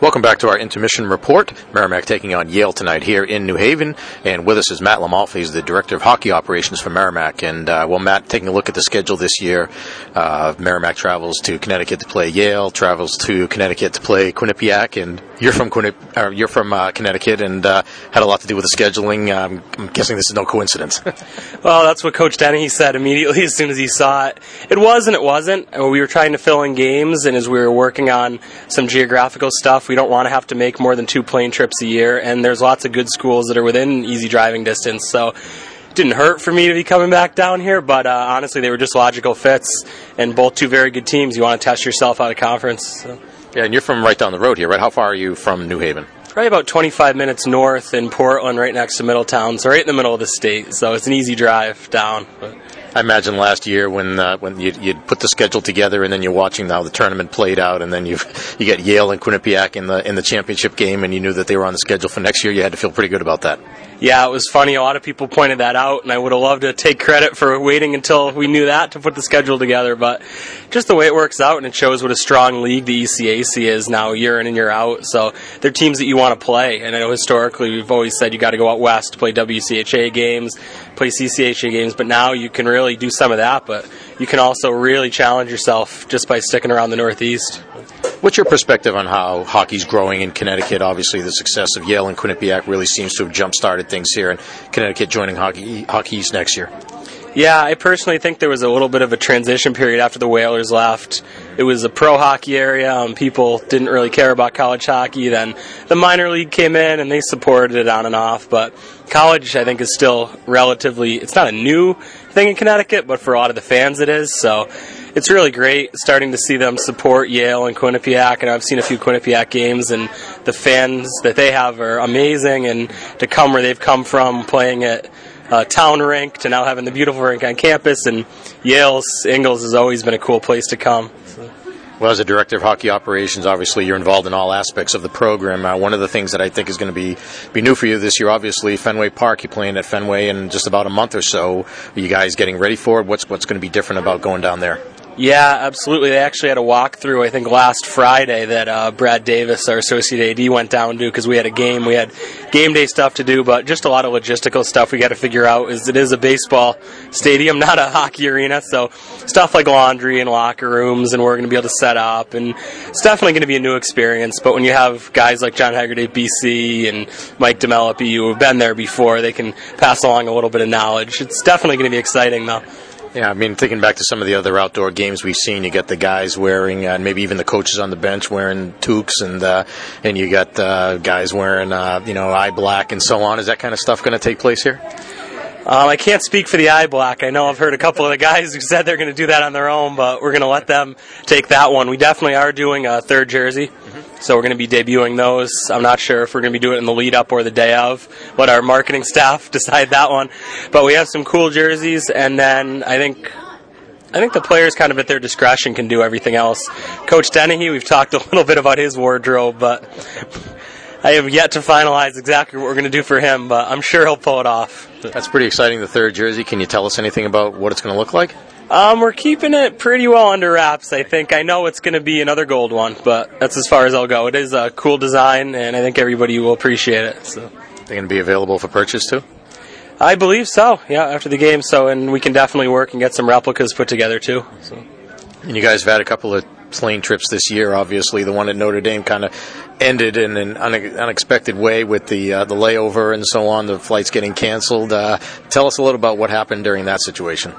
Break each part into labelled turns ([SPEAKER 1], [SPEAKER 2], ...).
[SPEAKER 1] Welcome back to our intermission report. Merrimack taking on Yale tonight here in New Haven, and with us is Matt Lamalfa. He's the director of hockey operations for Merrimack. And uh, well, Matt, taking a look at the schedule this year, uh, Merrimack travels to Connecticut to play Yale, travels to Connecticut to play Quinnipiac, and you're from Quinnip- or you're from uh, Connecticut, and uh, had a lot to do with the scheduling. Um, I'm guessing this is no coincidence.
[SPEAKER 2] well, that's what Coach Dennehy said immediately as soon as he saw it. It was and it wasn't. We were trying to fill in games, and as we were working on some geographical stuff, we don't want to have to make more than two plane trips a year, and there's lots of good schools that are within easy driving distance. So it didn't hurt for me to be coming back down here, but uh, honestly, they were just logical fits, and both two very good teams. You want to test yourself out of conference. So.
[SPEAKER 1] Yeah, and you're from right down the road here, right? How far are you from New Haven?
[SPEAKER 2] Right about 25 minutes north in Portland, right next to Middletown, so right in the middle of the state. So it's an easy drive down. But.
[SPEAKER 1] I imagine last year when uh, when you you put the schedule together and then you're watching how the tournament played out and then you you get Yale and Quinnipiac in the in the championship game and you knew that they were on the schedule for next year. You had to feel pretty good about that.
[SPEAKER 2] Yeah, it was funny. A lot of people pointed that out, and I would have loved to take credit for waiting until we knew that to put the schedule together. But just the way it works out, and it shows what a strong league the ECAC is now, year in and year out. So they're teams that you want to play. And I know historically we've always said you got to go out west, to play WCHA games, play CCHA games, but now you can really do some of that, but you can also really challenge yourself just by sticking around the Northeast.
[SPEAKER 1] What's your perspective on how hockey's growing in Connecticut? Obviously, the success of Yale and Quinnipiac really seems to have jump started things here, and Connecticut joining Hockey, Hockey East next year.
[SPEAKER 2] Yeah, I personally think there was a little bit of a transition period after the Whalers left. It was a pro hockey area. Um, people didn't really care about college hockey. Then the minor league came in and they supported it on and off. But college, I think, is still relatively, it's not a new thing in Connecticut, but for a lot of the fans it is. So it's really great starting to see them support Yale and Quinnipiac. And I've seen a few Quinnipiac games, and the fans that they have are amazing. And to come where they've come from, playing at uh, town rink to now having the beautiful rink on campus, and Yale's Ingalls has always been a cool place to come.
[SPEAKER 1] Well, as a director of hockey operations, obviously you're involved in all aspects of the program. Uh, one of the things that I think is going to be be new for you this year, obviously Fenway Park. You're playing at Fenway in just about a month or so. Are you guys getting ready for it? What's what's going to be different about going down there?
[SPEAKER 2] Yeah, absolutely. They actually had a walkthrough, I think, last Friday that uh, Brad Davis, our associate AD, went down to because we had a game. We had game day stuff to do, but just a lot of logistical stuff we got to figure out. Is it is a baseball stadium, not a hockey arena, so stuff like laundry and locker rooms, and we're going to be able to set up, and it's definitely going to be a new experience. But when you have guys like John Haggerty at BC and Mike Demelope who have been there before, they can pass along a little bit of knowledge. It's definitely going to be exciting, though.
[SPEAKER 1] Yeah, I mean, thinking back to some of the other outdoor games we've seen, you get the guys wearing, uh, and maybe even the coaches on the bench wearing toques, and uh, and you got uh, guys wearing, uh, you know, eye black and so on. Is that kind of stuff going to take place here?
[SPEAKER 2] Um, I can't speak for the eye black. I know I've heard a couple of the guys who said they're going to do that on their own, but we're going to let them take that one. We definitely are doing a third jersey. So we're going to be debuting those. I'm not sure if we're going to be doing it in the lead up or the day of. Let our marketing staff decide that one. But we have some cool jerseys, and then I think I think the players kind of at their discretion can do everything else. Coach Dennehy, we've talked a little bit about his wardrobe, but I have yet to finalize exactly what we're going to do for him, but I'm sure he'll pull it off.
[SPEAKER 1] That's pretty exciting, the third jersey. Can you tell us anything about what it's going to look like?
[SPEAKER 2] Um, we're keeping it pretty well under wraps, I think. I know it's going to be another gold one, but that's as far as I'll go. It is a cool design, and I think everybody will appreciate it. So.
[SPEAKER 1] They're going to be available for purchase too?
[SPEAKER 2] I believe so. Yeah, after the game. So, and we can definitely work and get some replicas put together too. So.
[SPEAKER 1] And you guys have had a couple of plane trips this year. Obviously, the one at Notre Dame kind of ended in an unexpected way with the uh, the layover and so on. The flights getting canceled. Uh, tell us a little about what happened during that situation.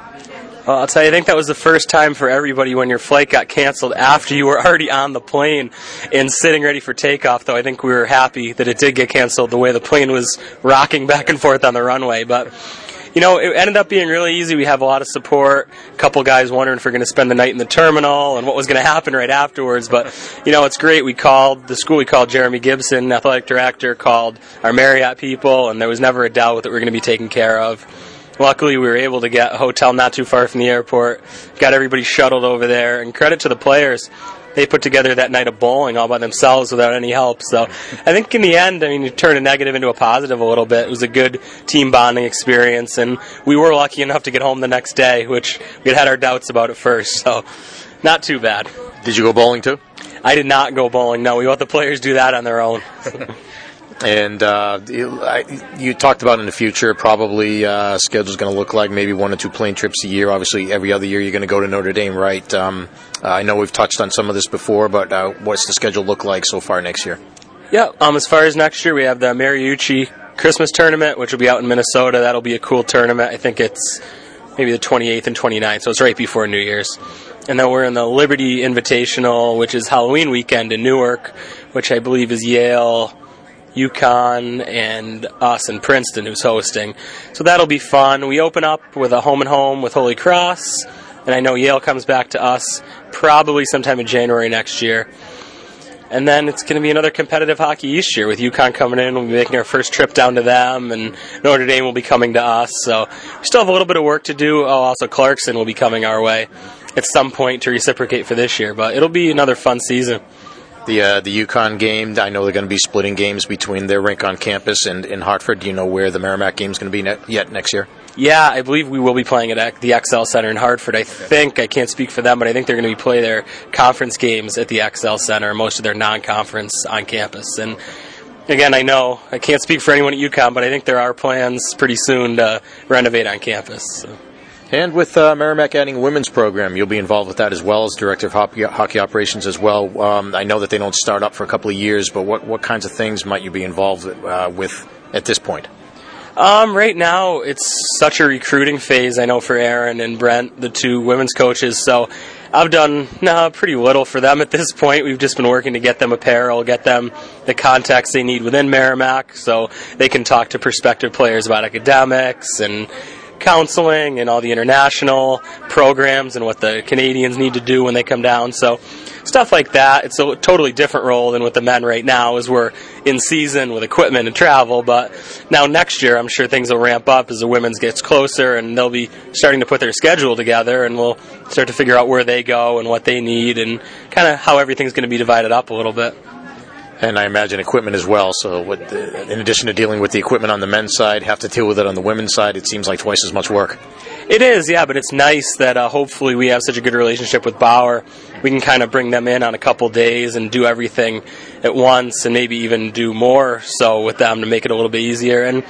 [SPEAKER 2] Well, I'll tell you, I think that was the first time for everybody when your flight got canceled after you were already on the plane and sitting ready for takeoff. Though I think we were happy that it did get canceled the way the plane was rocking back and forth on the runway. But you know, it ended up being really easy. We have a lot of support. A couple guys wondering if we're going to spend the night in the terminal and what was going to happen right afterwards. But, you know, it's great. We called the school, we called Jeremy Gibson, athletic director, called our Marriott people, and there was never a doubt that we are going to be taken care of. Luckily, we were able to get a hotel not too far from the airport, got everybody shuttled over there, and credit to the players. They put together that night of bowling all by themselves without any help. So I think in the end, I mean, you turn a negative into a positive a little bit. It was a good team bonding experience, and we were lucky enough to get home the next day, which we had our doubts about at first. So not too bad.
[SPEAKER 1] Did you go bowling too?
[SPEAKER 2] I did not go bowling. No, we let the players do that on their own.
[SPEAKER 1] And uh, you, talked about in the future, probably uh, schedule's going to look like maybe one or two plane trips a year. Obviously, every other year you're going to go to Notre Dame, right? Um, I know we've touched on some of this before, but uh, what's the schedule look like so far next year?
[SPEAKER 2] Yeah, um, as far as next year, we have the Mariucci Christmas tournament, which will be out in Minnesota. That'll be a cool tournament. I think it's maybe the 28th and 29th, so it's right before New Year's. And then we're in the Liberty Invitational, which is Halloween weekend in Newark, which I believe is Yale, UConn, and us in Princeton who's hosting. So that'll be fun. We open up with a home and home with Holy Cross, and I know Yale comes back to us probably sometime in January next year. And then it's going to be another competitive hockey East year with UConn coming in. We'll be making our first trip down to them, and Notre Dame will be coming to us. So we still have a little bit of work to do. Oh, also Clarkson will be coming our way at some point to reciprocate for this year, but it'll be another fun season.
[SPEAKER 1] The uh, the UConn game, I know they're going to be splitting games between their rink on campus and in Hartford. Do you know where the Merrimack game is going to be ne- yet next year?
[SPEAKER 2] Yeah, I believe we will be playing at the XL Center in Hartford. I think I can't speak for them, but I think they're going to be playing their conference games at the XL Center, most of their non-conference on campus. And again, I know I can't speak for anyone at UConn, but I think there are plans pretty soon to renovate on campus. So.
[SPEAKER 1] And with uh, Merrimack adding a women's program, you'll be involved with that as well as director of hockey, hockey operations as well. Um, I know that they don't start up for a couple of years, but what, what kinds of things might you be involved uh, with at this point?
[SPEAKER 2] Um, right now, it's such a recruiting phase. I know for Erin and Brent, the two women's coaches. So I've done nah, pretty little for them at this point. We've just been working to get them apparel, get them the contacts they need within Merrimack, so they can talk to prospective players about academics and counseling and all the international programs and what the Canadians need to do when they come down. So stuff like that. It's a totally different role than with the men right now, as we're in season with equipment and travel. But now next year, I'm sure things will ramp up as the women's gets closer, and they'll be starting to put their schedule together, and we'll start to figure out where they go and what they need, and kind of how everything's going to be divided up a little bit
[SPEAKER 1] and I imagine equipment as well. So, in addition to dealing with the equipment on the men's side, have to deal with it on the women's side. It seems like twice as much work.
[SPEAKER 2] It is, yeah, but it's nice that uh, hopefully we have such a good relationship with Bauer. We can kind of bring them in on a couple days and do everything at once, and maybe even do more so with them to make it a little bit easier. And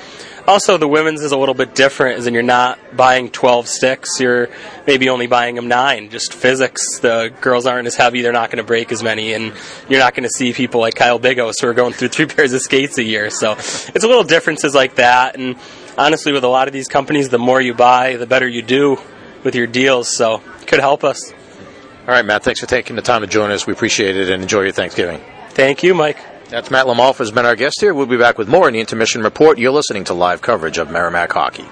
[SPEAKER 2] also, the women's is a little bit different, as in you're not buying 12 sticks, you're maybe only buying them nine. Just physics. The girls aren't as heavy, they're not going to break as many, and you're not going to see people like Kyle Bigos who are going through three pairs of skates a year. So it's a little differences like that. And honestly, with a lot of these companies, the more you buy, the better you do with your deals. So it could help us.
[SPEAKER 1] All right, Matt, thanks for taking the time to join us. We appreciate it and enjoy your Thanksgiving.
[SPEAKER 2] Thank you, Mike.
[SPEAKER 1] That's Matt Lamalfa has been our guest here. We'll be back with more in the Intermission Report. You're listening to live coverage of Merrimack Hockey.